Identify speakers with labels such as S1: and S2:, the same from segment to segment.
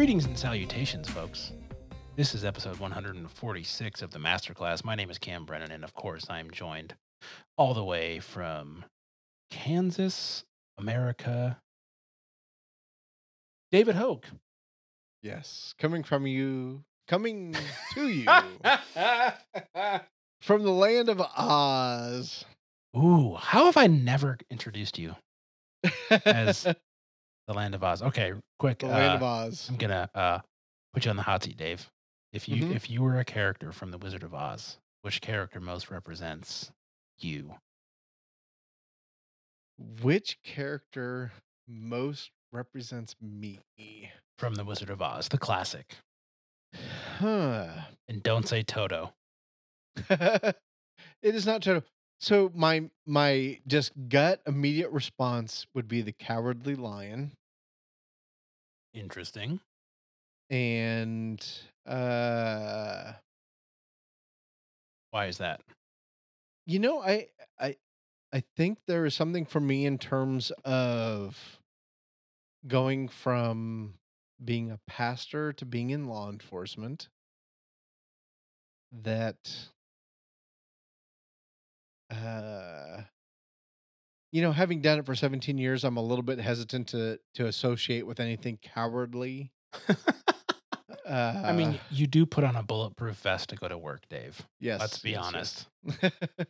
S1: Greetings and salutations, folks. This is episode 146 of the Masterclass. My name is Cam Brennan, and of course, I'm joined all the way from Kansas, America, David Hoke.
S2: Yes, coming from you, coming to you from the land of Oz.
S1: Ooh, how have I never introduced you As- the land of Oz? Okay, quick.
S2: the land of
S1: uh,
S2: Oz.
S1: I'm gonna uh, put you on the hot seat, Dave. If you
S2: Mhm.
S1: if you were a character from the Wizard of Oz, which character most represents you?
S2: Which character most represents me?
S1: From the Wizard of Oz, the classic.
S2: Huh.
S1: And don't say Toto.
S2: it is not Toto. So my my just gut immediate response would be the cowardly lion
S1: Interesting.
S2: and uh
S1: Why is that?
S2: You know, I I I think there is something for me in terms of going from being a pastor to being in law enforcement that uh you know, having done it for 17 years, I'm a little bit hesitant to to associate with anything cowardly. Uh,
S1: I mean, you do put on a bulletproof vest to go to work, Dave.
S2: yes.
S1: Let's be
S2: yes,
S1: honest.
S2: yes.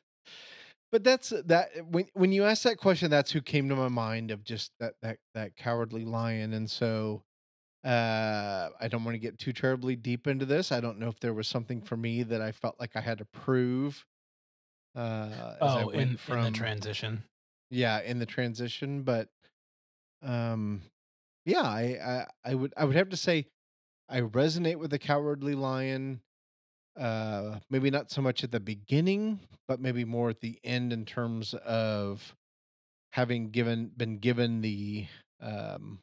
S2: but that's that when when you ask that question, that's who came to my mind of just that that that cowardly lion. And so uh I don't want to get too terribly deep into this. I don't know if there was something for me that I felt like I had to prove. Uh as I
S1: Oh,
S2: went
S1: in, in
S2: from
S1: the transition.
S2: Yeah, in the transition. But um yeah, I, I I would I would have to say I resonate with the cowardly lion. Uh maybe not so much at the beginning, but maybe more at the end in terms of having given been given the um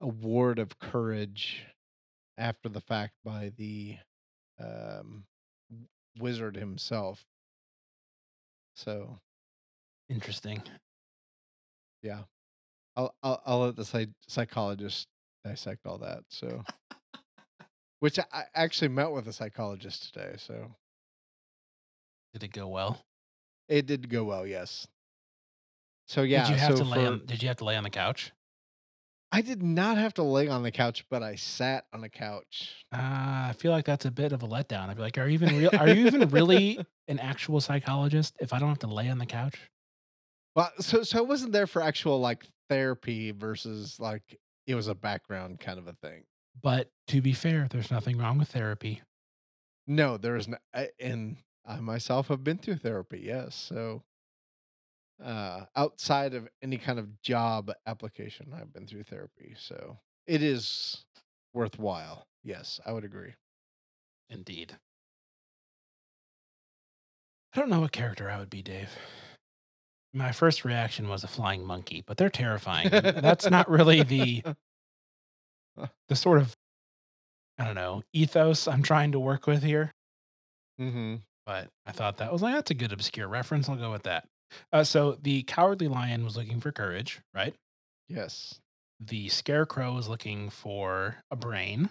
S2: award of courage after the fact by the um wizard himself. So
S1: Interesting.
S2: yeah i'll i'll, I'll let the psych- psychologist dissect all that so which I, actually met with a psychologist today so
S1: Did it go well?
S2: it did go well yes so yeah
S1: Did you have
S2: so
S1: to lay
S2: for-
S1: on did you have to lay on the couch?
S2: i did not have to lay on the couch but i sat on the couch
S1: Uh, I feel like that's a bit of a letdown. I'd be like, are you even real are you even really an actual psychologist if I don't have to lay on the couch?
S2: Well so so i wasn't there for actual like therapy versus like it was a background kind of a thing
S1: But to be fair, there's nothing wrong with therapy.
S2: no there is no I, and i myself have been through therapy yes so uh outside of any kind of job application i've been through therapy so it is worthwhile yes i would agree
S1: Indeed. I don't know what character I would be, Dave. My first reaction was a flying monkey, but they're terrifying. That's not really the the sort of I don't know ethos I'm trying to work with here.
S2: mm-hmm.
S1: But I thought that was like that's a good obscure reference. I'll go with that. Uh, so the cowardly lion was looking for courage, right?
S2: yes
S1: The scarecrow was looking for a brain,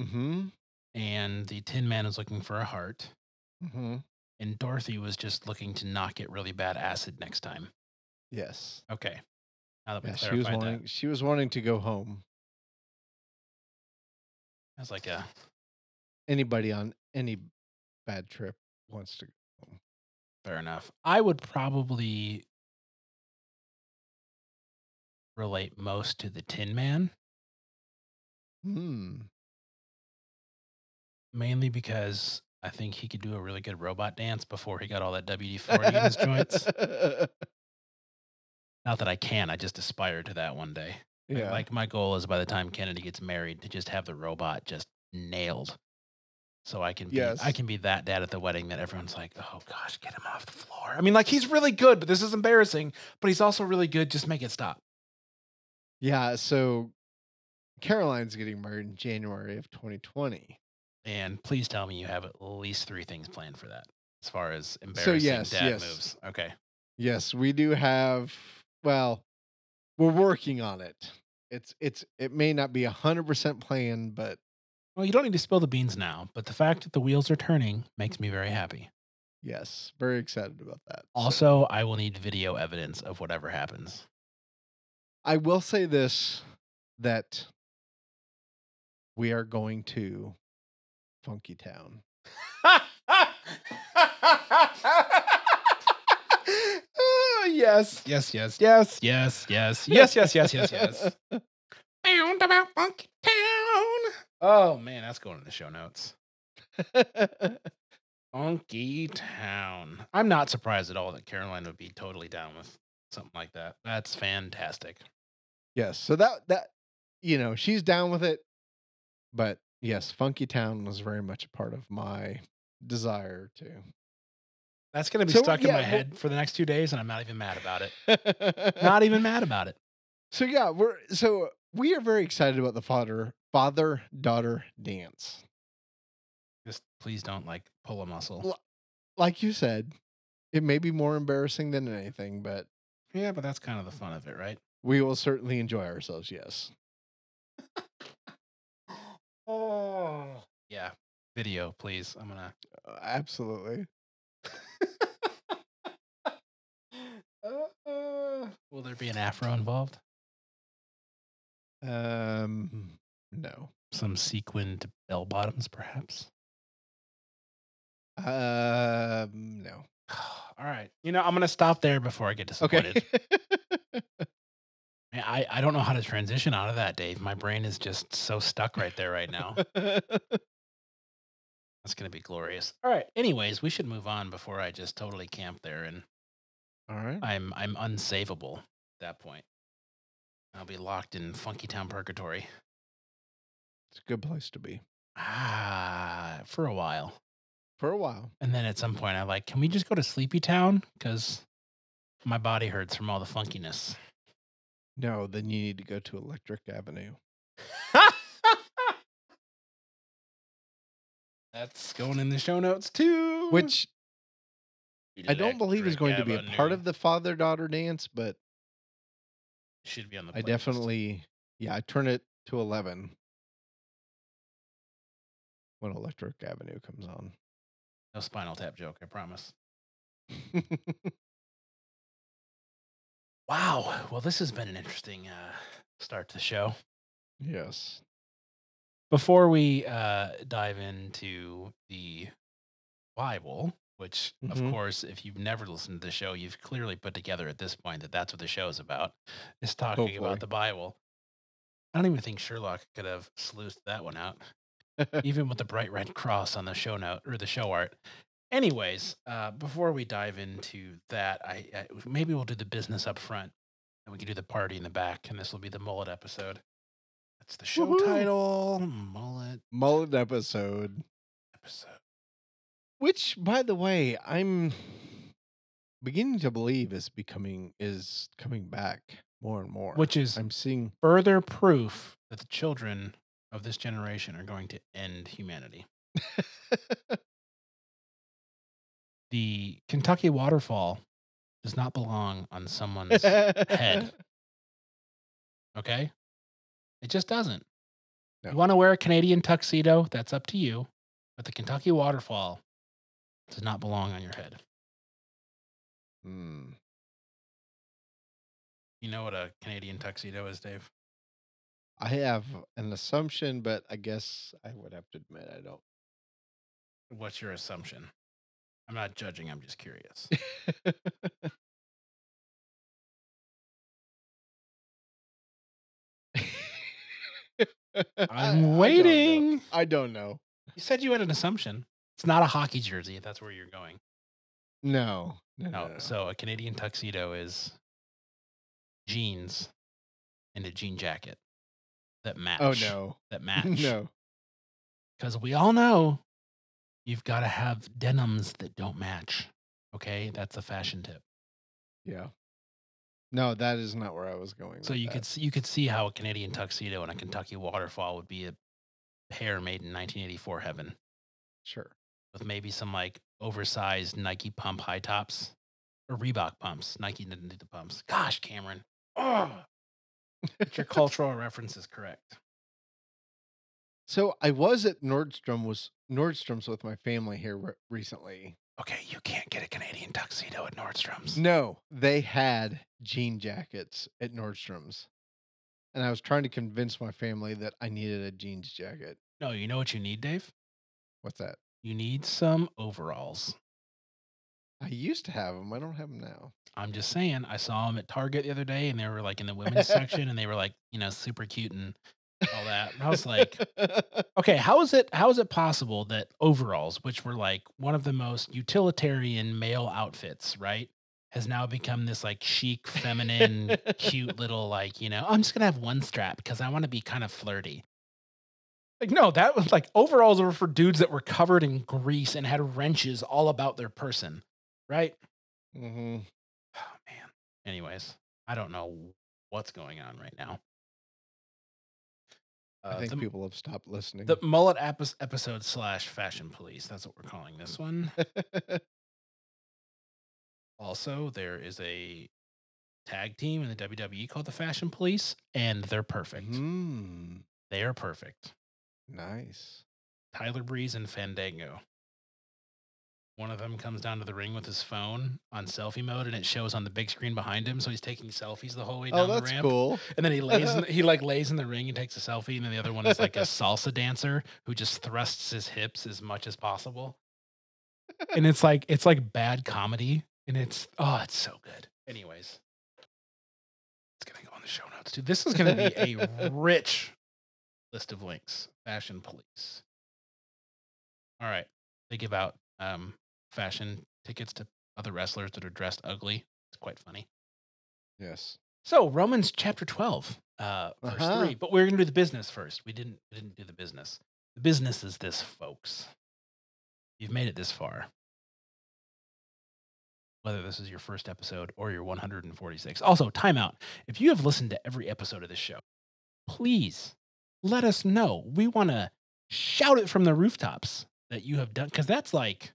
S2: mm-hmm
S1: and the tin man was looking for a heart.
S2: mm-hmm
S1: and Dorothy was just looking to not get really bad acid next time.
S2: yes
S1: Okay. Now that we
S2: yeah, she was wanting
S1: that,
S2: she was wanting to go home
S1: that's like a
S2: anybody on any bad trip wants to go home
S1: fair enough. I would probably relate most to the Tin Man,
S2: hmm
S1: mainly because I think he could do a really good robot dance before he got all that WD 40 in his joints. Not that I can, I just aspire to that one day. Like-
S2: yeah
S1: Like my goal is by the time Kennedy gets married to just have the robot just nailed. So I can be I can be that dad at the wedding that everyone's like, "Oh gosh, get him off the floor." I mean, like he's really good, but this is embarrassing, but he's also really good. Just make it stop.
S2: yeah so caroline's getting married in january of 2020
S1: And please tell me you have at least 3 things planned for that as far as embarrassing so
S2: yes,
S1: dad
S2: yes.
S1: moves. Okay.
S2: Yes, we do have. Well, we're working on it. It's it's it may not be a 100% planned, but
S1: Well, you don't need to spill the beans now, but the fact that the wheels are turning makes me very happy.
S2: yes, very excited about that. So,
S1: Also, I will need video evidence of whatever happens.
S2: I will say this that we are going to Funky Town.
S1: Oh, yes, yes, yes, yes, yes, yes, yes, yes, yes, yes, yes. Found about Funky Town. Oh man, that's going in the show notes. Funky Town. I'm not surprised at all that Caroline would be totally down with something like that. That's fantastic.
S2: yes, so that that you know, she's down with it, but yes, Funky Town was very much a part of my desire to.
S1: That's going to be
S2: So,
S1: stuck in
S2: yeah,
S1: my
S2: well-
S1: head for the next two days, and I'm not even mad about it. Not even mad about it.
S2: So yeah, we're so we are very excited about the father father daughter dance.
S1: Just please don't like pull a muscle.
S2: L- Like you said, it may be more embarrassing than anything, but
S1: Yeah, but that's kind of the fun of it, right?
S2: we will certainly enjoy ourselves. Yes.
S1: Oh. Yeah. Video, please. I'm gonna.
S2: Uh, absolutely.
S1: Uh, will there be an afro involved?
S2: Um, no.
S1: Some sequined bell bottoms, perhaps.
S2: Um, no.
S1: All right. You know, I'm gonna stop there before I get disappointed.
S2: Okay.
S1: I, I don't know how to transition out of that, Dave. My brain is just so stuck right there right now. That's gonna be glorious. All right. Anyways, we should move on before I just totally camp there and
S2: All right.
S1: I'm I'm unsavable at that point. I'll be locked in Funky Town Purgatory.
S2: It's a good place to be
S1: Ah, for a while.
S2: for a while.
S1: And then at some point, I like, can we just go to Sleepy Town? Because my body hurts from all the funkiness.
S2: No, then you need to go to Electric Avenue.
S1: That's going in the show notes too.
S2: Which I don't believe is going to be a part of the father daughter dance, but
S1: Should be on the.
S2: I definitely, yeah, I turn it to 11 when Electric Avenue comes on.
S1: no Spinal Tap joke. I promise. Wow. Well, this has been an interesting uh, start to the show.
S2: yes.
S1: Before we uh, dive into the Bible, which,
S2: Mhm.
S1: of course, if you've never listened to the show, you've clearly put together at this point that that's what the show is about, is talking
S2: Hopefully.
S1: about the Bible. I don't even think Sherlock could have sleuthed that one out, even with the bright red cross on the show note or the show art. Anyways, uh, before we dive into that, I, I maybe we'll do the business up front, and we can do the party in the back, and this will be the mullet episode. That's the show
S2: Woohoo.
S1: title, mullet
S2: Mullet episode.
S1: episode.
S2: Which, by the way, I'm beginning to believe is becoming is coming back more and more.
S1: Which is
S2: I'm seeing
S1: further proof that the children of this generation are going to end humanity. The Kentucky waterfall does not belong on someone's head. Okay? It just doesn't.
S2: No.
S1: You want to wear a Canadian tuxedo? That's up to you. But the Kentucky waterfall does not belong on your head.
S2: Hmm.
S1: You know what a Canadian tuxedo is, Dave?
S2: I have an assumption, but I guess I would have to admit I don't.
S1: What's your assumption? I'm not judging, I'm just curious.
S2: I- I
S1: I'm
S2: don't
S1: waiting.
S2: I don't know.
S1: You said you had an assumption. It's not a hockey jersey, if that's where you're going.
S2: No. No.
S1: No,
S2: no, no.
S1: so a Canadian tuxedo is jeans and a jean jacket that oh, match.
S2: oh no.
S1: That match.
S2: no.
S1: Because we all know you've got to have denims that don't match. Okay, that's a fashion tip.
S2: Yeah. No, that is not where I was going.
S1: So you
S2: that.
S1: could see, you could see how a Canadian tuxedo and a Kentucky waterfall would be a pair made in 1984 heaven
S2: sure.
S1: with maybe some like oversized Nike pump high tops or Reebok pumps. Nike didn't do the pumps. Gosh, Cameron. Oh, your cultural reference is correct.
S2: So I was at Nordstrom was Nordstrom's with my family here re- recently.
S1: Okay, you can't get a Canadian tuxedo at Nordstrom's.
S2: No, they had jean jackets at Nordstrom's. And I was trying to convince my family that I needed a jeans jacket.
S1: No, you know what you need, Dave?
S2: What's that?
S1: You need some overalls.
S2: I used to have them. I don't have them now.
S1: I'm just saying, I saw them at Target the other day and they were like in the women's section and they were like, you know, super cute and all that. And I was like, okay, how is it how is it possible that overalls, which were like one of the most utilitarian male outfits, right? Has now become this like chic, feminine, cute little like, you know, I'm just gonna have one strap because I want to be kind of flirty. Like, no, that was like overalls were for dudes that were covered in grease and had wrenches all about their person, right?
S2: Mm-hmm.
S1: Oh man. Anyways, I don't know what's going on right now.
S2: I
S1: Uh,
S2: think
S1: the,
S2: people have stopped listening.
S1: the mullet epi- episode slash fashion police. That's what we're calling this one. Also, there is a tag team in the WWE called the Fashion Police, and they're perfect.
S2: Hmm.
S1: They are perfect.
S2: Nice.
S1: Tyler Breeze and Fandango. One of them comes down to the ring with his phone on selfie mode, and it shows on the big screen behind him. So he's taking selfies the whole way down
S2: Oh,
S1: the ramp.
S2: cool.
S1: And then he lays in the, he like lays in the ring and takes a selfie, and then the other one is like a salsa dancer who just thrusts his hips as much as possible. And it's like it's like bad comedy, and it's oh, it's so good. Anyways, it's gonna go in the show notes too. This is gonna be a rich list of links. Fashion Police. All right, they give out um, fashion tickets to other wrestlers that are dressed ugly. It's quite funny.
S2: Yes.
S1: So Romans chapter twelve, uh, verse
S2: Uh-huh.
S1: three. But we're gonna do the business first. We didn't we didn't do the business. The business is this, folks. You've made it this far. Whether this is your first episode or your 146. Also, timeout. If you have listened to every episode of this show, please let us know. We want to shout it from the rooftops that you have done, because that's like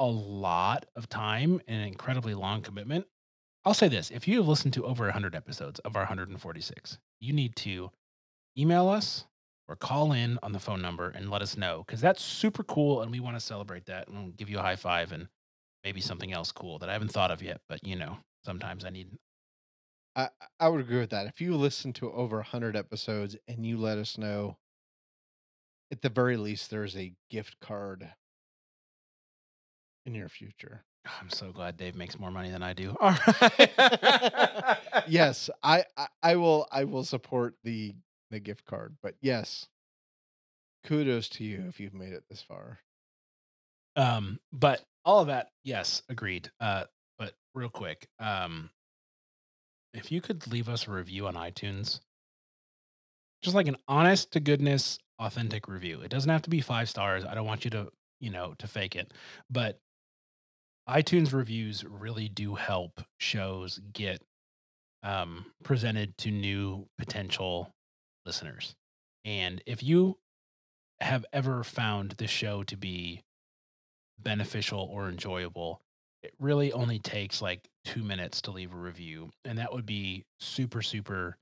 S1: a lot of time and an incredibly long commitment. I'll say this if you have listened to over 100 episodes of our 146, you need to email us or call in on the phone number and let us know because that's super cool and we want to celebrate that and we'll give you a high five and maybe something else cool that I haven't thought of yet. But you know, sometimes I need.
S2: I, I would agree with that. If you listen to over 100 episodes and you let us know, at the very least, there's a gift card in your future.
S1: I'm so glad Dave makes more money than I do. All right.
S2: yes, I, I I will I will support the the gift card. But yes, kudos to you if you've made it this far.
S1: Um, but all of that, yes, agreed. Uh, but real quick, um, if you could leave us a review on iTunes, just like an honest to goodness, authentic review. It doesn't have to be five stars. I don't want you to, you know, to fake it, but iTunes reviews really do help shows get um, presented to new potential listeners. And if you have ever found the show to be beneficial or enjoyable, it really only takes like two minutes to leave a review. And that would be super, super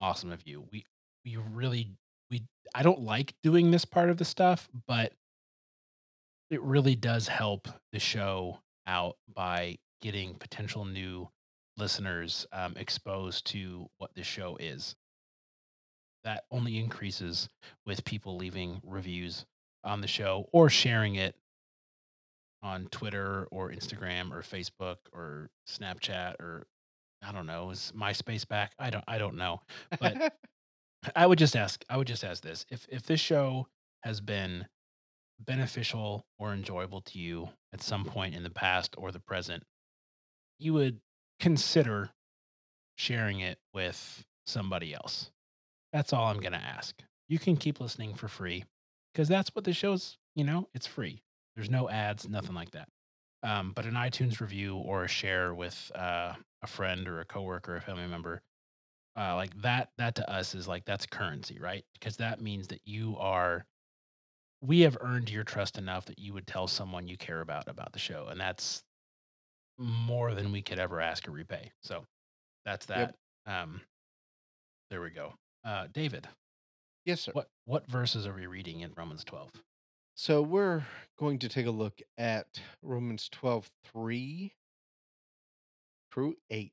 S1: awesome of you. We, we really, we, I don't like doing this part of the stuff, but it really does help the show out by getting potential new listeners um, exposed to what the show is. That only increases with people leaving reviews on the show or sharing it on Twitter or Instagram or Facebook or Snapchat or I don't know, is MySpace back? I don't I don't know. But I would just ask I would just ask this. If if this show has been beneficial or enjoyable to you at some point in the past or the present, you would consider sharing it with somebody else. That's all I'm going to ask. You can keep listening for free because that's what the show's, you know, it's free. There's no ads, nothing like that. Um, but an iTunes review or a share with uh, a friend or a coworker, or a family member, uh, like that, that to us is like that's currency, right? Because that means that you are, we have earned your trust enough that you would tell someone you care about about the show, and that's more than we could ever ask or repay. So that's that.
S2: Yep.
S1: Um, there we go. Uh, David,
S2: Yes, sir.
S1: what what verses are we reading in Romans 12?
S2: So we're going to take a look at Romans 12 3 through 8.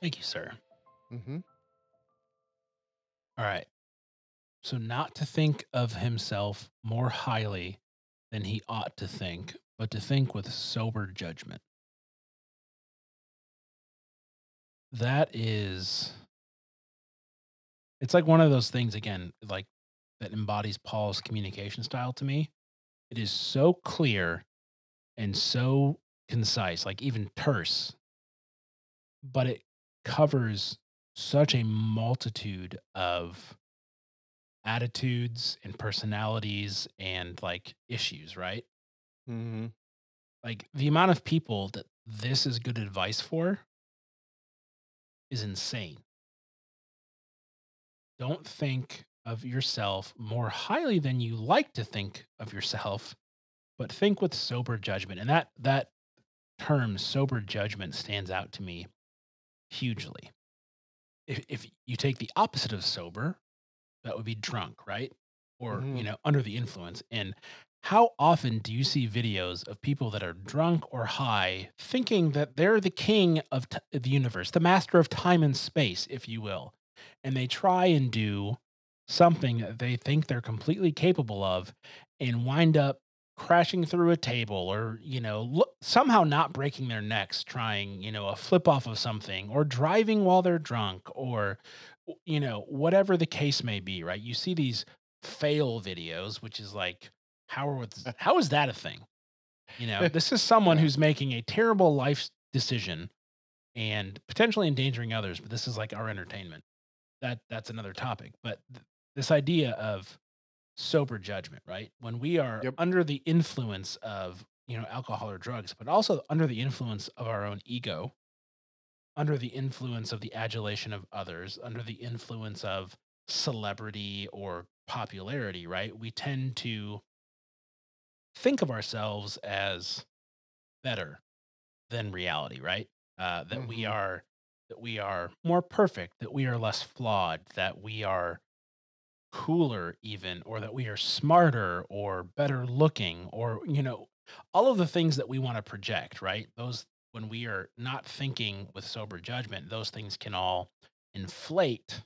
S1: Thank you, sir.
S2: Mm-hmm.
S1: All right. So, not to think of himself more highly than he ought to think, but to think with sober judgment. That is, it's like one of those things, again, like that embodies Paul's communication style to me. It is so clear and so concise, like even terse, but it covers such a multitude of attitudes and personalities and like issues, right?
S2: Mm-hmm.
S1: Like the amount of people that this is good advice for is insane. Don't think of yourself more highly than you like to think of yourself, but think with sober judgment. And that that term sober judgment stands out to me hugely. If if you take the opposite of sober, that would be drunk, right? Or, you
S2: Mhm.
S1: know, under the influence. And how often do you see videos of people that are drunk or high thinking that they're the king of t- the universe, the master of time and space, if you will? And they try and do something that they think they're completely capable of and wind up crashing through a table or, you know, lo- somehow not breaking their necks trying, you know, a flip off of something or driving while they're drunk or, you know, whatever the case may be, right? You see these fail videos, which is like, how are with, how is that a thing? You know, this is someone who's making a terrible life decision and potentially endangering others, but this is like our entertainment. That that's another topic. But th- this idea of sober judgment, right? When we are
S2: Yep.
S1: under the influence of, you know, alcohol or drugs, but also under the influence of our own ego, under the influence of the adulation of others, under the influence of celebrity or popularity, right? We tend to think of ourselves as better than reality, right? Uh, that we
S2: Mhm.
S1: are that we are more perfect, that we are less flawed, that we are cooler even or that we are smarter or better looking or you know all of the things that we want to project right? Those when we are not thinking with sober judgment those things can all inflate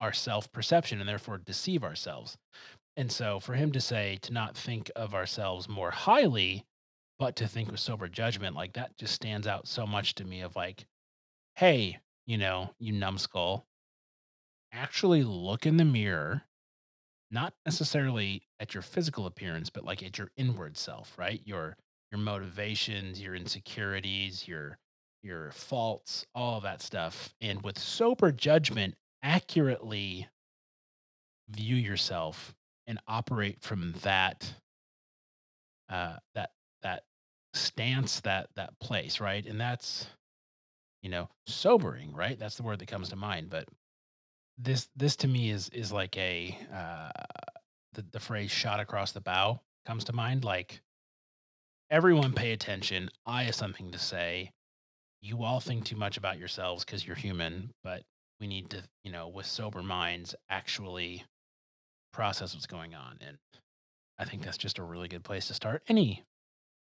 S1: our self perception and therefore deceive ourselves. And so for him to say to not think of ourselves more highly but to think with sober judgment like that just stands out so much to me of like hey you know you numbskull actually look in the mirror not necessarily at your physical appearance but like at your inward self right? Your your motivations your insecurities your your faults all of that stuff and with sober judgment accurately view yourself and operate from that uh that that stance that that place right? And that's you know sobering right? That's the word that comes to mind but this this to me is is like a uh the, the phrase shot across the bow comes to mind like everyone pay attention i have something to say you all think too much about yourselves because you're human but we need to you know with sober minds actually process what's going on and I think that's just a really good place to start any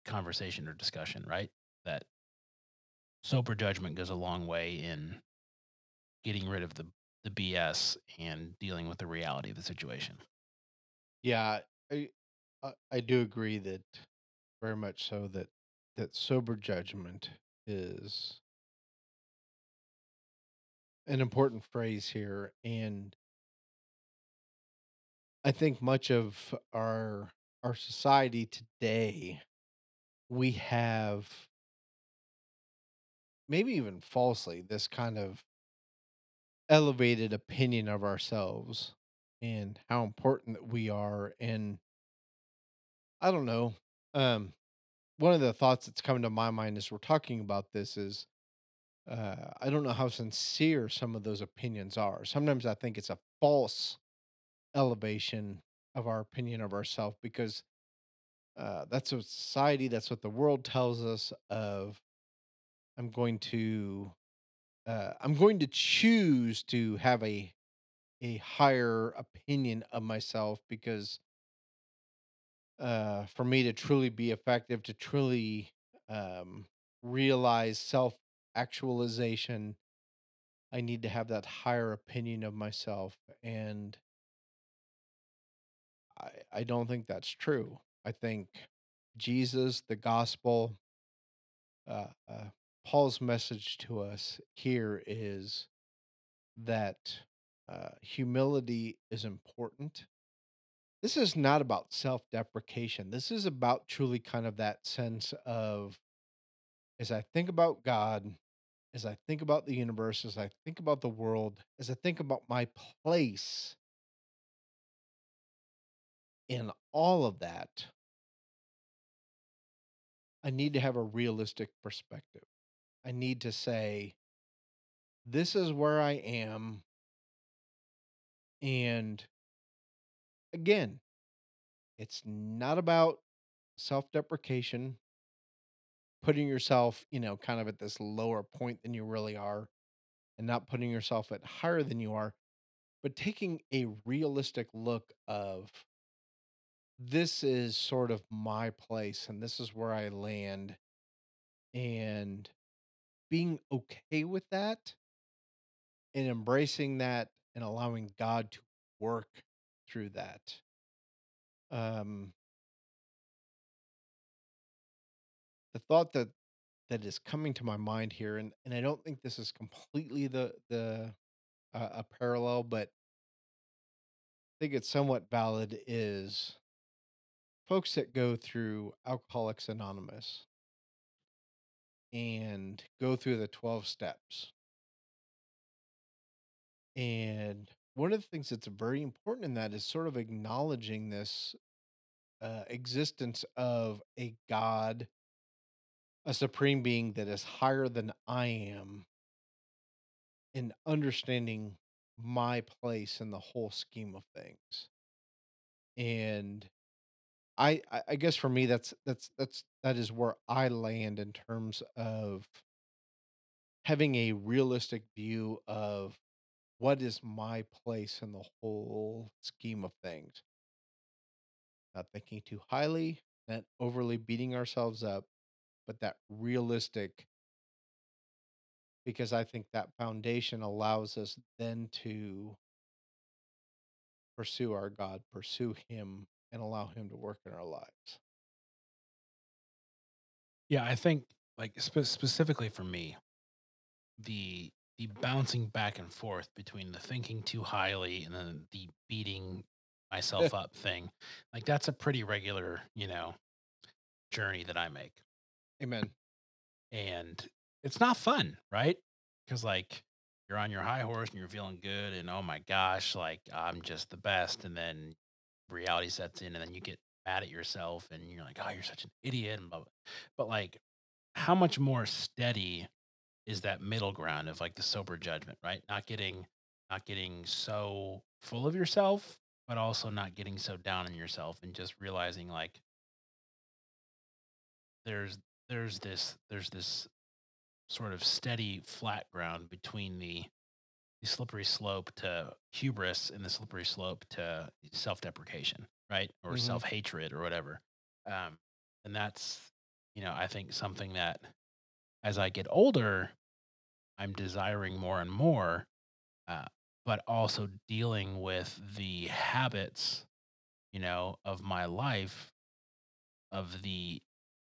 S1: conversation or discussion, right? That sober judgment goes a long way in getting rid of the the BS and dealing with the reality of the situation.
S2: Yeah, I I, do agree that very much so that that sober judgment is an important phrase here and I think much of our our society today we have maybe even falsely this kind of elevated opinion of ourselves and how important that we are and I don't know um one of the thoughts that's coming to my mind as we're talking about this is uh, I don't know how sincere some of those opinions are. Sometimes I think it's a false elevation of our opinion of ourselves because uh, that's what society, that's what the world tells us. Of I'm going to, uh, I'm going to choose to have a a higher opinion of myself because uh, for me to truly be effective, to truly um, realize self actualization, I need to have that higher opinion of myself. And I, I don't think that's true. I think Jesus, the gospel, uh, uh, Paul's message to us here is that uh, humility is important this is not about self deprecation. This is about truly kind of that sense of as I think about God, as I think about the universe, as I think about the world, as I think about my place in all of that, I need to have a realistic perspective. I need to say, this is where I am. And again, it's not about self deprecation, putting yourself, you know, kind of at this lower point than you really are and not putting yourself at higher than you are, but taking a realistic look of this is sort of my place and this is where I land and being okay with that and embracing that and allowing God to work through that. Um the thought that that is coming to my mind here and and I don't think this is completely the the uh, a parallel but I think it's somewhat valid is folks that go through Alcoholics Anonymous and go through the 12 steps. And one of the things that's very important in that is sort of acknowledging this uh, existence of a God, a supreme being that is higher than I am, and understanding my place in the whole scheme of things. And I I guess for me that's that's that's that is where I land in terms of having a realistic view of what is my place in the whole scheme of things. Not thinking too highly, not overly beating ourselves up, but that realistic because I think that foundation allows us then to pursue our God, pursue him and allow him to work in our lives.
S1: Yeah, I think like spe- specifically for me, the the bouncing back and forth between the thinking too highly and then the beating myself up thing, like that's a pretty regular, you know, journey that I make.
S2: Amen.
S1: And it's not fun, right? Because like you're on your high horse and you're feeling good and oh my gosh, like I'm just the best. And then reality sets in and then you get mad at yourself and you're like, oh, you're such an idiot. And blah, blah. But like, how much more steady is that middle ground of like the sober judgment, right? Not getting, not getting so full of yourself, but also not getting so down on yourself and just realizing like there's there's this there's this sort of steady flat ground between the the slippery slope to hubris and the slippery slope to self-deprecation, right? Or
S2: Mhm.
S1: self-hatred or whatever. Um, and that's, you know, I think something that as I get older, I'm desiring more and more, uh, but also dealing with the habits, you know, of my life of the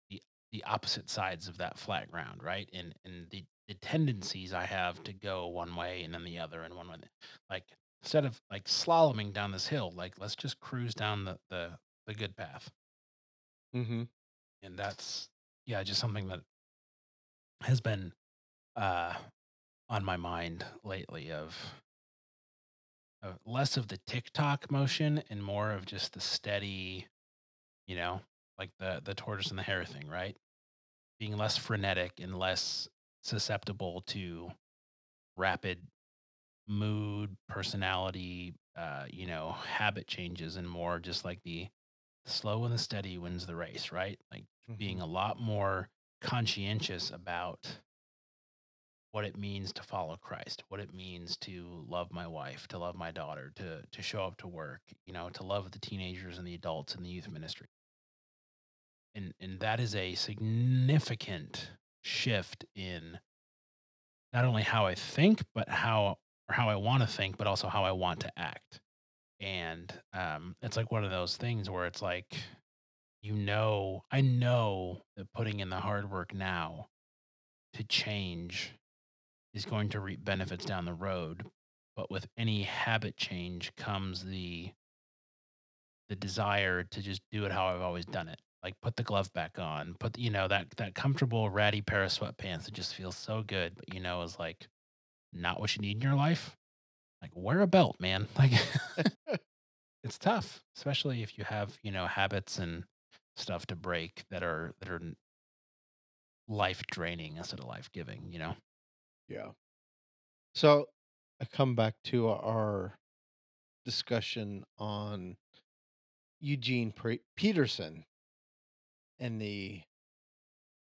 S1: the the opposite sides of that flat ground, right? And and the the tendencies I have to go one way and then the other and one way. Like instead of like slaloming down this hill, like let's just cruise down the the the good path.
S2: Mm-hmm.
S1: And that's yeah, just something that has been uh on my mind lately of uh, less of the TikTok motion and more of just the steady, you know, like the the tortoise and the hare thing, right? Being less frenetic and less susceptible to rapid mood, personality, uh, you know, habit changes and more just like the slow and the steady wins the race, right? Like being
S2: Mhm.
S1: a lot more conscientious about what it means to follow Christ, what it means to love my wife, to love my daughter, to to show up to work, you know, to love the teenagers and the adults in the youth ministry. And and that is a significant shift in not only how I think, but how or how I want to think, but also how I want to act. And um, it's like one of those things where it's like, you know, I know that putting in the hard work now to change is going to reap benefits down the road. But with any habit change comes the the desire to just do it how I've always done it. Like put the glove back on, put you know that that comfortable ratty pair of sweatpants that just feels so good, but you know is like not what you need in your life. Like wear a belt, man. Like it's tough, especially if you have you know habits and stuff to break that are that are life draining instead of life giving. You know.
S2: Yeah. So I come back to our discussion on Eugene Peterson and the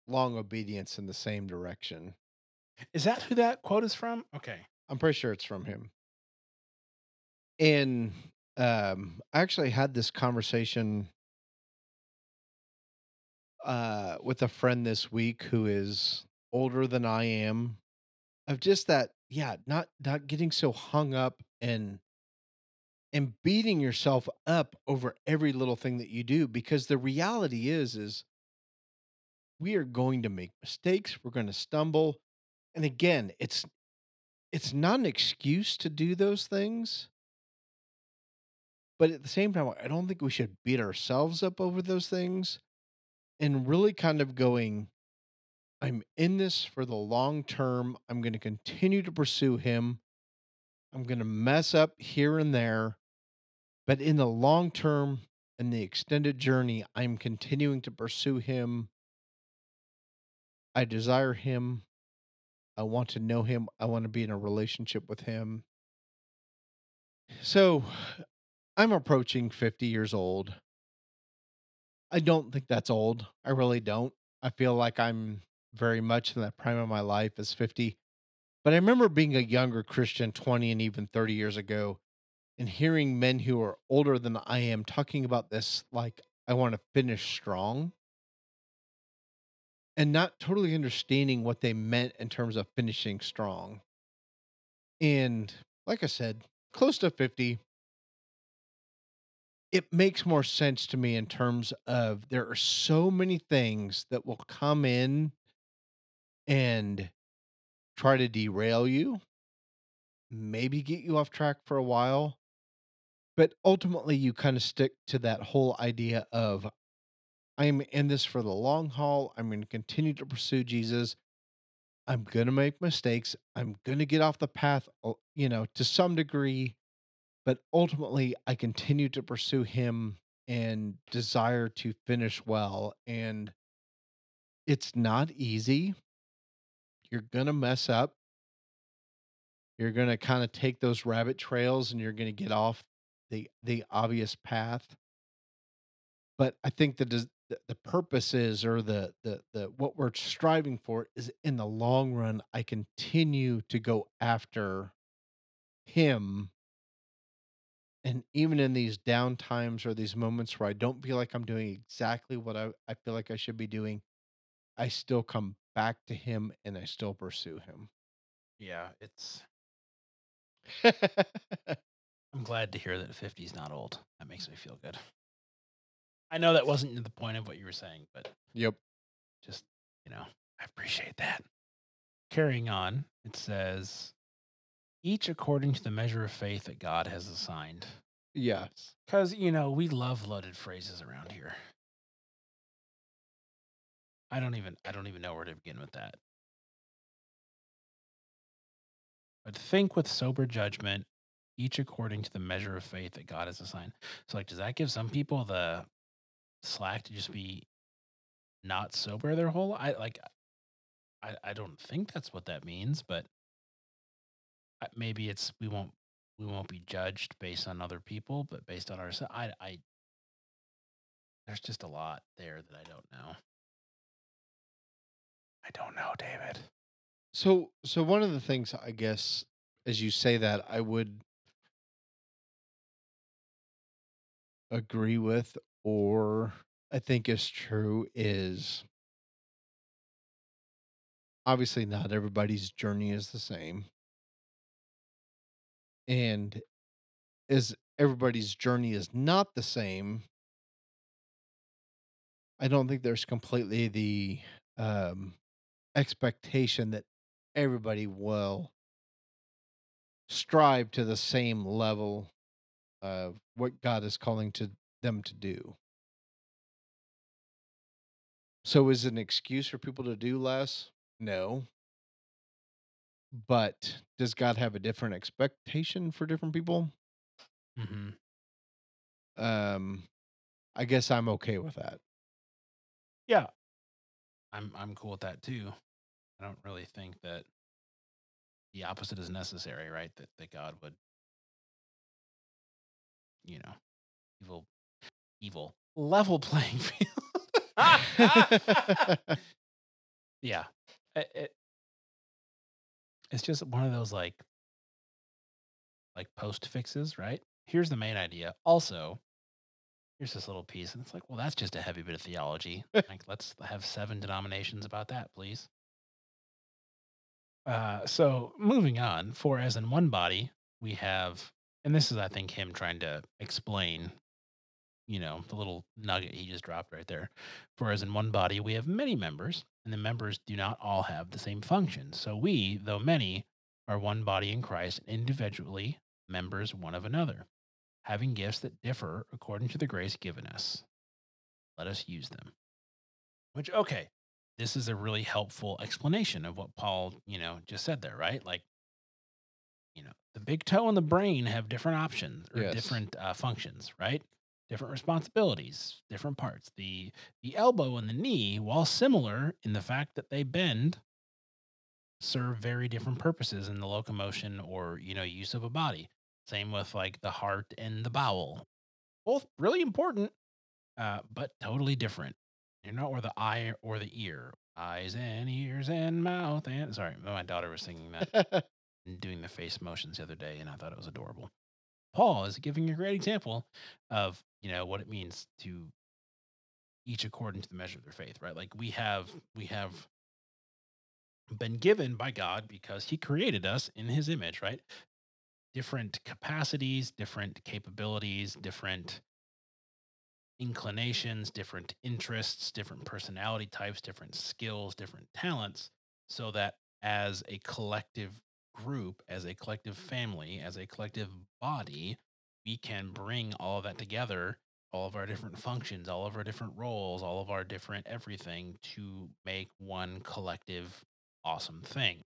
S2: long obedience in the same direction.
S1: Is that who that quote is from? Okay.
S2: I'm pretty sure it's from him. And um, I actually had this conversation uh, with a friend this week who is older than I am of just that, yeah, not not getting so hung up and and beating yourself up over every little thing that you do because the reality is is we are going to make mistakes, we're going to stumble. And again, it's it's not an excuse to do those things, but at the same time I don't think we should beat ourselves up over those things and really kind of going I'm in this for the long term. I'm going to continue to pursue him. I'm going to mess up here and there, but in the long term and the extended journey, I'm continuing to pursue him. I desire him. I want to know him. I want to be in a relationship with him. So I'm approaching 50 years old. I don't think that's old. I really don't. I feel like I'm very much in that prime of my life as 50. But I remember being a younger Christian 20 and even 30 years ago and hearing men who are older than I am talking about this like I want to finish strong and not totally understanding what they meant in terms of finishing strong. And like I said, close to 50, it makes more sense to me in terms of there are so many things that will come in and try to derail you, maybe get you off track for a while. But ultimately, you kind of stick to that whole idea of I'm in this for the long haul. I'm going to continue to pursue Jesus. I'm going to make mistakes. I'm going to get off the path, you know, to some degree. But ultimately, I continue to pursue him and desire to finish well. And it's not easy. You're going to mess up. You're going to kind of take those rabbit trails and you're going to get off the the obvious path. But I think the the, the purpose is or the the the what we're striving for is in the long run I continue to go after him and even in these down times or these moments where I don't feel like I'm doing exactly what I, I feel like I should be doing, I still come back to him and I still pursue him.
S1: Yeah, it's. I'm glad to hear that 50's not old. That makes me feel good. I know that wasn't the point of what you were saying, but
S2: yep.
S1: just, you know, I appreciate that. Carrying on, it says, each according to the measure of faith that God has assigned.
S2: Yes.
S1: Because, you know, we love loaded phrases around here. I don't even I don't even know where to begin with that. But think with sober judgment, each according to the measure of faith that God has assigned. So like does that give some people the slack to just be not sober their whole I like I, I don't think that's what that means, but maybe it's we won't we won't be judged based on other people, but based on ourselves. I I there's just a lot there that I don't know. I don't know, David.
S2: So so one of the things I guess as you say that I would agree with or I think is true is obviously not everybody's journey is the same. And as everybody's journey is not the same, I don't think there's completely the um expectation that everybody will strive to the same level of what God is calling to them to do. So is it an excuse for people to do less? No. But does God have a different expectation for different people?
S1: Mm-hmm.
S2: Um I guess I'm okay with that.
S1: Yeah, I'm I'm cool with that too. I don't really think that the opposite is necessary, right? That that God would, you know, evil, evil level playing field. yeah, it, it, it's just one of those like like post fixes, right? Here's the main idea. Also, here's this little piece, and it's like, well, that's just a heavy bit of theology. like, let's have seven denominations about that, please. Uh, so moving on, for as in one body, we have, and this is, I think, him trying to explain, you know, the little nugget he just dropped right there. For as in one body, we have many members, and the members do not all have the same function. So we, though many, are one body in Christ, individually members one of another, having gifts that differ according to the grace given us. Let us use them. Which, okay, this is a really helpful explanation of what Paul, you know, just said there, right? Like, you know, the big toe and the brain have different options or
S2: Yes.
S1: different uh, functions, right? Different responsibilities, different parts. The the elbow and the knee, while similar in the fact that they bend, serve very different purposes in the locomotion or you know use of a body. Same with like the heart and the bowel, both really important, uh, but totally different. You know, or the eye or the ear, eyes and ears and mouth and sorry, my daughter was singing that and doing the face motions the other day, and I thought it was adorable. Paul is giving a great example of you know what it means to each according to the measure of their faith, right? Like we have we have been given by God because He created us in His image, right? Different capacities, different capabilities, different inclinations, different interests, different personality types, different skills, different talents, so that as a collective group, as a collective family, as a collective body, we can bring all of that together, all of our different functions, all of our different roles, all of our different everything to make one collective awesome thing.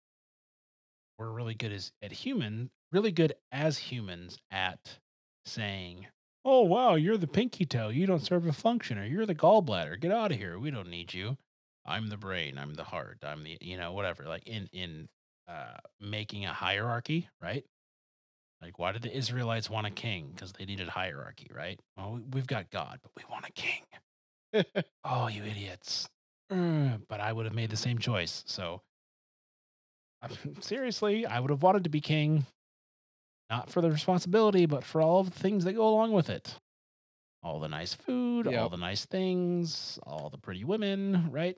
S1: We're really good as at human, really good as humans at saying, "Oh wow, you're the pinky toe. You don't serve a function, or you're the gallbladder. Get out of here. We don't need you. I'm the brain. I'm the heart. I'm the you know whatever." Like in in uh, making a hierarchy, right? Like, why did the Israelites want a king? Because they needed hierarchy, right? Well, we- we've got God, but we want a king. oh, you idiots! But I would have made the same choice. So, seriously, I would have wanted to be king. Not for the responsibility, but for all of the things that go along with it. All the nice food, all the nice things, all the pretty women, right?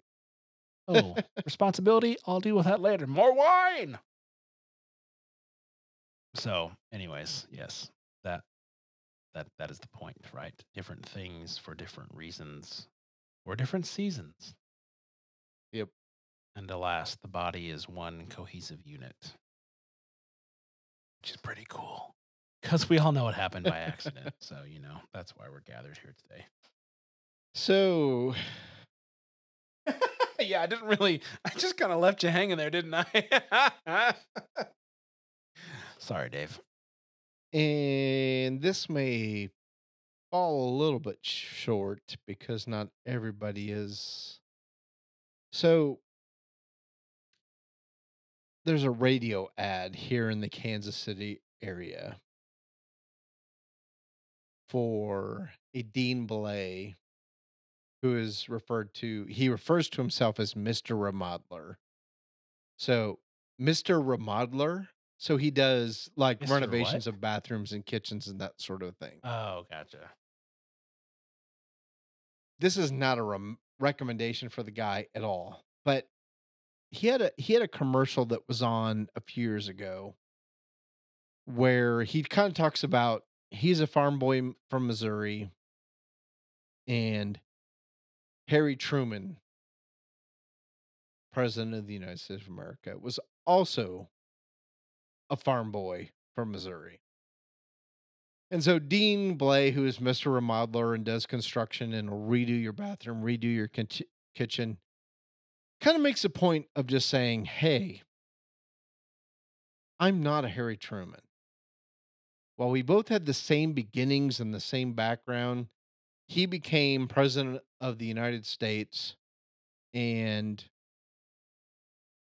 S1: Oh, responsibility, I'll deal with that later. More wine. So, anyways, yes, that that that is the point, right? Different things for different reasons or different seasons.
S2: Yep.
S1: And alas, the body is one cohesive unit, which is pretty cool. Because we all know it happened by accident. so, you know, that's why we're gathered here today.
S2: So,
S1: yeah, I didn't really, I just kind of left you hanging there, didn't I? Sorry, Dave.
S2: and this may fall a little bit short because not everybody is. So, there's a radio ad here in the Kansas City area for a Dean Blay who is referred to, he refers to himself as Mr. Remodeler. So, Mr. Remodeler, so he does like
S1: Mr.
S2: renovations
S1: what?
S2: of bathrooms and kitchens and that sort of thing.
S1: Oh, gotcha.
S2: this is not a rem- recommendation for the guy at all but he had a he had a commercial that was on a few years ago where he kind of talks about he's a farm boy from Missouri and Harry Truman president of the United States of America was also a farm boy from Missouri and so Dean Blay, who is Mr. Remodeler and does construction and will redo your bathroom, redo your kitch- kitchen, kind of makes a point of just saying, hey, I'm not a Harry Truman. While we both had the same beginnings and the same background, he became president of the United States and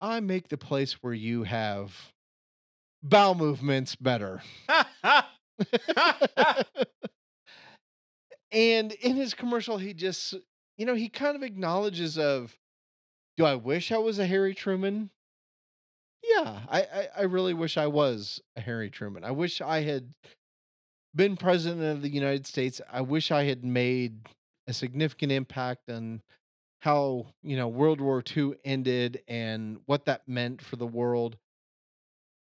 S2: I make the place where you have bowel movements better. and in his commercial he just you know he kind of acknowledges of do i wish i was a harry truman yeah I, I i really wish i was a harry truman i wish i had been president of the united states i wish i had made a significant impact on how you know world war ii ended and what that meant for the world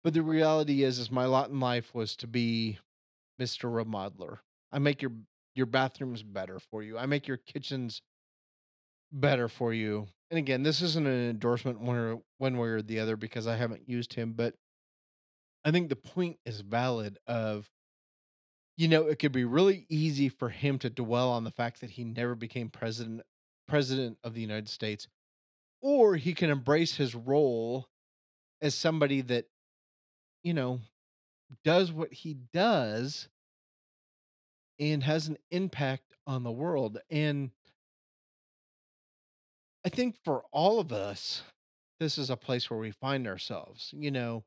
S2: but the reality is is my lot in life was to be Mr. Remodeler. I make your your bathrooms better for you. I make your kitchens better for you. And again, this isn't an endorsement one or one way or the other because I haven't used him, but I think the point is valid of you know, it could be really easy for him to dwell on the fact that he never became president president of the United States or he can embrace his role as somebody that you know does what he does and has an impact on the world. And I think for all of us, this is a place where we find ourselves. You know,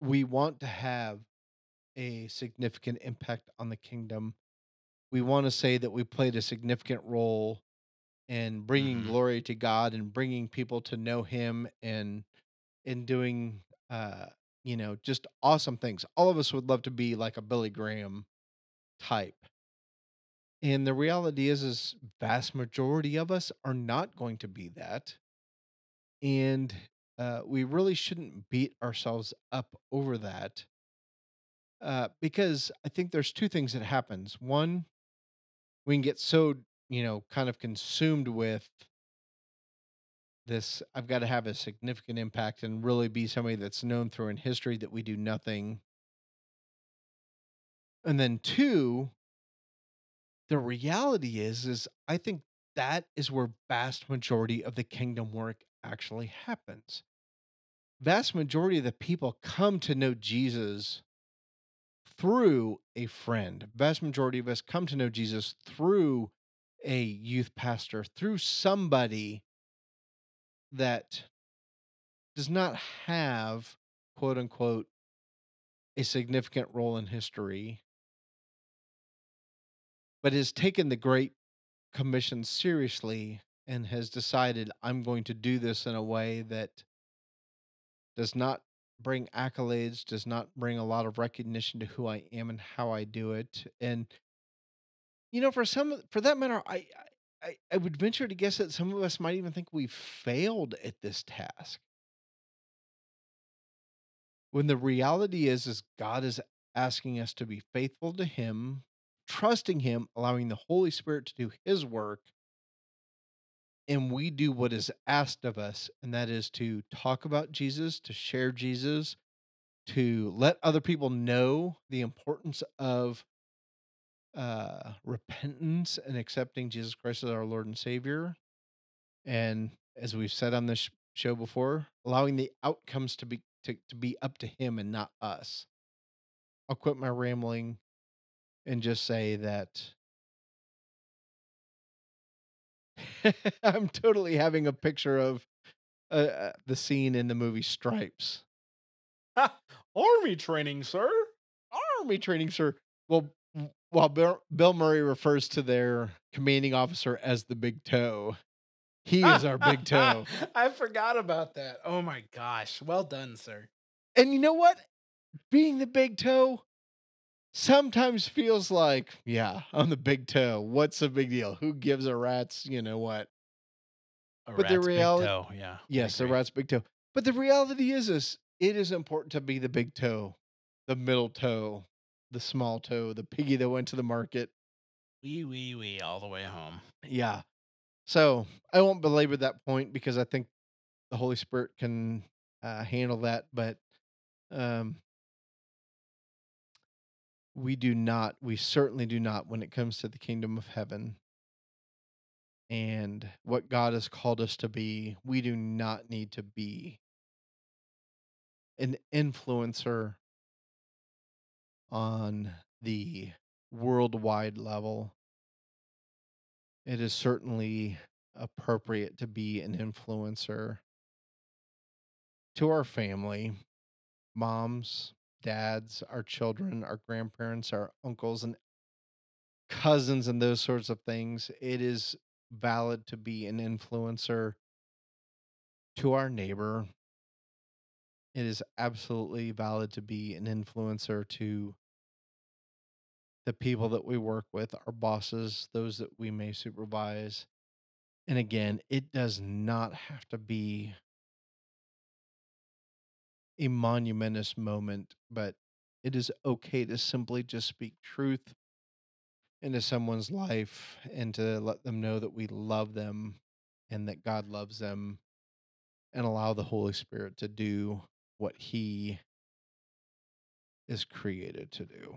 S2: we want to have a significant impact on the kingdom. We want to say that we played a significant role in bringing
S1: Mhm.
S2: glory to God and bringing people to know Him and in doing, uh, you know, just awesome things. All of us would love to be like a Billy Graham type. And the reality is is vast majority of us are not going to be that. And uh, we really shouldn't beat ourselves up over that. Uh, because I think there's two things that happens. One, we can get so, you know, kind of consumed with this I've got to have a significant impact and really be somebody that's known through in history that we do nothing. And then two, the reality is is I think that is where vast majority of the kingdom work actually happens. Vast majority of the people come to know Jesus through a friend. Vast majority of us come to know Jesus through a youth pastor, through somebody that does not have quote unquote a significant role in history but has taken the Great Commission seriously and has decided I'm going to do this in a way that does not bring accolades, does not bring a lot of recognition to who I am and how I do it. And you know, for some for that matter, I I, I would venture to guess that some of us might even think we failed at this task. When the reality is is God is asking us to be faithful to him, trusting him, allowing the Holy Spirit to do his work, and we do what is asked of us, and that is to talk about Jesus, to share Jesus, to let other people know the importance of uh, repentance and accepting Jesus Christ as our Lord and Savior. And as we've said on this show before, allowing the outcomes to be to, to be up to Him and not us. I'll quit my rambling and just say that I'm totally having a picture of uh, uh, the scene in the movie Stripes.
S1: Army training, sir.
S2: Army training, sir. Well, while Bill, Bill Murray refers to their commanding officer as the big toe, he is our big toe.
S1: I forgot about that. Oh my gosh. Well done, sir.
S2: And you know what? Being the big toe sometimes feels like, yeah, I'm the big toe. What's the big deal? Who gives a rat's, you know what?
S1: A
S2: But the reality-
S1: toe, yeah.
S2: Yes, the rat's big toe. But the reality is, is it is important to be the big toe, the middle toe, the small toe, the piggy that went to the market.
S1: Wee wee wee all the way home.
S2: Yeah. So I won't belabor that point because I think the Holy Spirit can uh, handle that. But um, we do not, we certainly do not when it comes to the kingdom of heaven and what God has called us to be. We do not need to be an influencer on the worldwide level. It is certainly appropriate to be an influencer to our family, moms, dads, our children, our grandparents, our uncles, and cousins, and those sorts of things. It is valid to be an influencer to our neighbor. It is absolutely valid to be an influencer to the people that we work with, our bosses, those that we may supervise. And again, it does not have to be a monumentous moment, but it is okay to simply just speak truth into someone's life and to let them know that we love them and that God loves them and allow the Holy Spirit to do what He is created to do.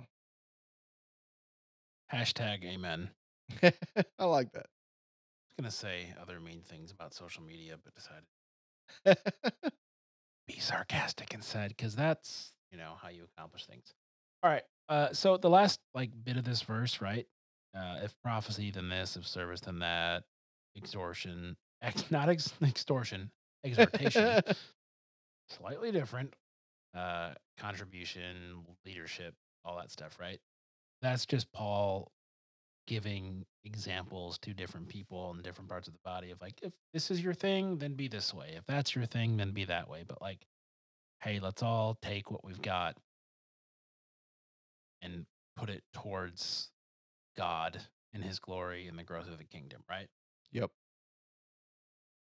S1: Hashtag amen.
S2: I like that.
S1: I was gonna say other mean things about social media, but decided to be sarcastic instead because that's you know how you accomplish things. All right. Uh, so the last like bit of this verse, right? Uh, if prophecy, then this. If service, then that. Extortion, ex- not ex- extortion, exhortation, slightly different. Uh, contribution, leadership, all that stuff, right? That's just Paul giving examples to different people in different parts of the body of like, if this is your thing, then be this way. If that's your thing, then be that way. But like, hey, let's all take what we've got and put it towards God and his glory and the growth of the kingdom, right?
S2: Yep.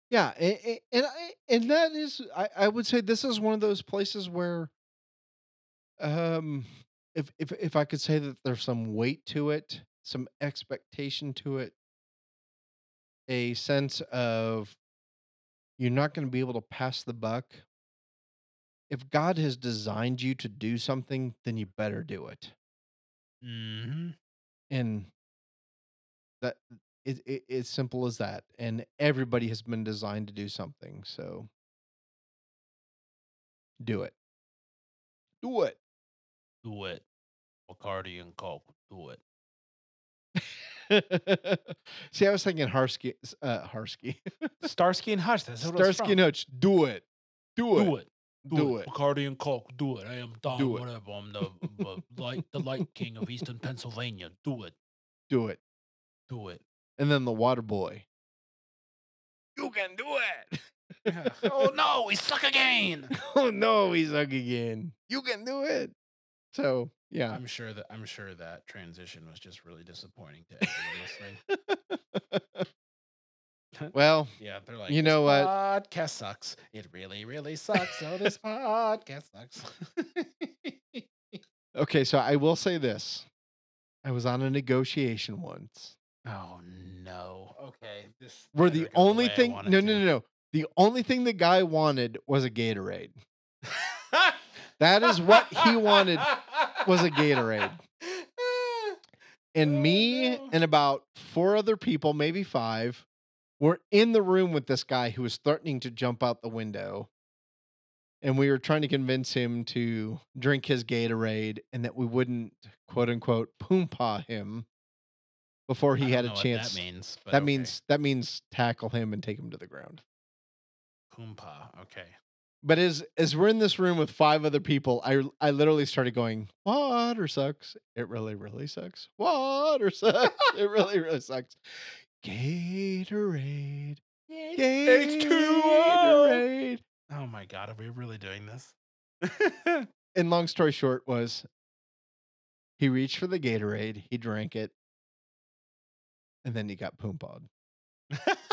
S2: Yeah, and, and I and that is I, I would say this is one of those places where um if if if I could say that there's some weight to it, some expectation to it, a sense of you're not going to be able to pass the buck. If God has designed you to do something, then you better do it.
S1: Mm-hmm.
S2: and that it, it it's simple as that and everybody has been designed to do something so do it do it
S1: Do it. Bacardi and Coke, do it.
S2: see i was thinking harsky uh harsky
S1: Starsky and Hutch. That's what
S2: starsky and hutch do it do it
S1: Do it.
S2: do it
S1: Bacardi and Coke, do it. I am Don,
S2: Do
S1: whatever. I'm the, the light, the light king of Eastern Pennsylvania. Do it.
S2: do it
S1: Do it.
S2: and then the water boy you can do
S1: Yeah. Oh no, we suck again.
S2: oh no, he's up again. You can do it. So yeah.
S1: I'm sure that I'm sure that transition was just really disappointing to everyone listening.
S2: well,
S1: Yeah, they're like,
S2: You know what?
S1: Podcast sucks. It really, really sucks. So this podcast sucks.
S2: okay, so I will say this. I was on a negotiation once.
S1: oh no. Okay. This
S2: Where
S1: never
S2: the only thing no no no no. The only thing the guy wanted was a Gatorade. That is what he wanted was a Gatorade. And me and about four other people, maybe five, were in the room with this guy who was threatening to jump out the window. And we were trying to convince him to drink his Gatorade and that we wouldn't, quote unquote, poompa him before he had a chance.
S1: That means.
S2: That
S1: okay.
S2: means that means tackle him and take him to the ground.
S1: Poompa. Okay.
S2: But as as we're in this room with five other people, I I literally started going, Water sucks. It really, really sucks. Water sucks. it really, really sucks. Gatorade. Gatorade.
S1: Oh my god, are we really doing this?
S2: And long story short was he reached for the Gatorade, he drank it, and then he got poompawed.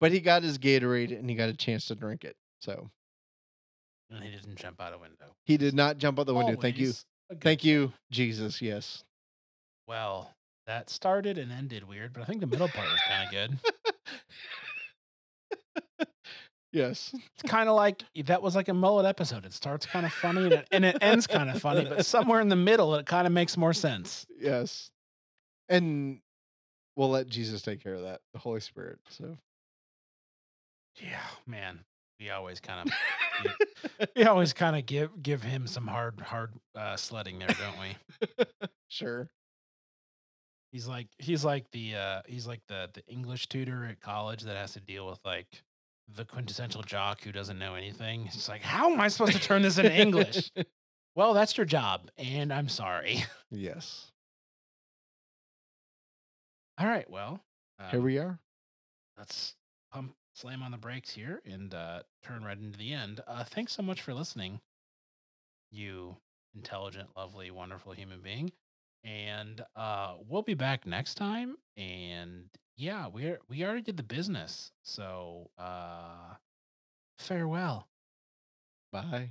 S2: But he got his Gatorade and he got a chance to drink it. So
S1: and he didn't jump out a window.
S2: he did not jump out the window. Thank you.
S1: Always a good
S2: Thank you, Jesus. Yes.
S1: Well, that started and ended weird, but I think the middle part was kind of good.
S2: Yes.
S1: It's kind of like that was like a mullet episode. It starts kind of funny and it, and it ends kind of funny, but somewhere in the middle, it kind of makes more sense.
S2: Yes. And we'll let Jesus take care of that, the Holy Spirit. So
S1: Yeah, man, we always kind of we always kind of give give him some hard hard uh, sledding there, don't we?
S2: sure.
S1: He's like he's like the uh he's like the the English tutor at college that has to deal with like the quintessential jock who doesn't know anything. It's like, how am I supposed to turn this into English? well, that's your job, and I'm sorry.
S2: yes.
S1: All right, well,
S2: Here
S1: um,
S2: we are.
S1: let's pump slam on the brakes here and uh, turn right into the end. Uh, thanks so much for listening, you intelligent, lovely, wonderful human being. And uh, we'll be back next time. And yeah, we're we already did the business. So uh, farewell.
S2: Bye.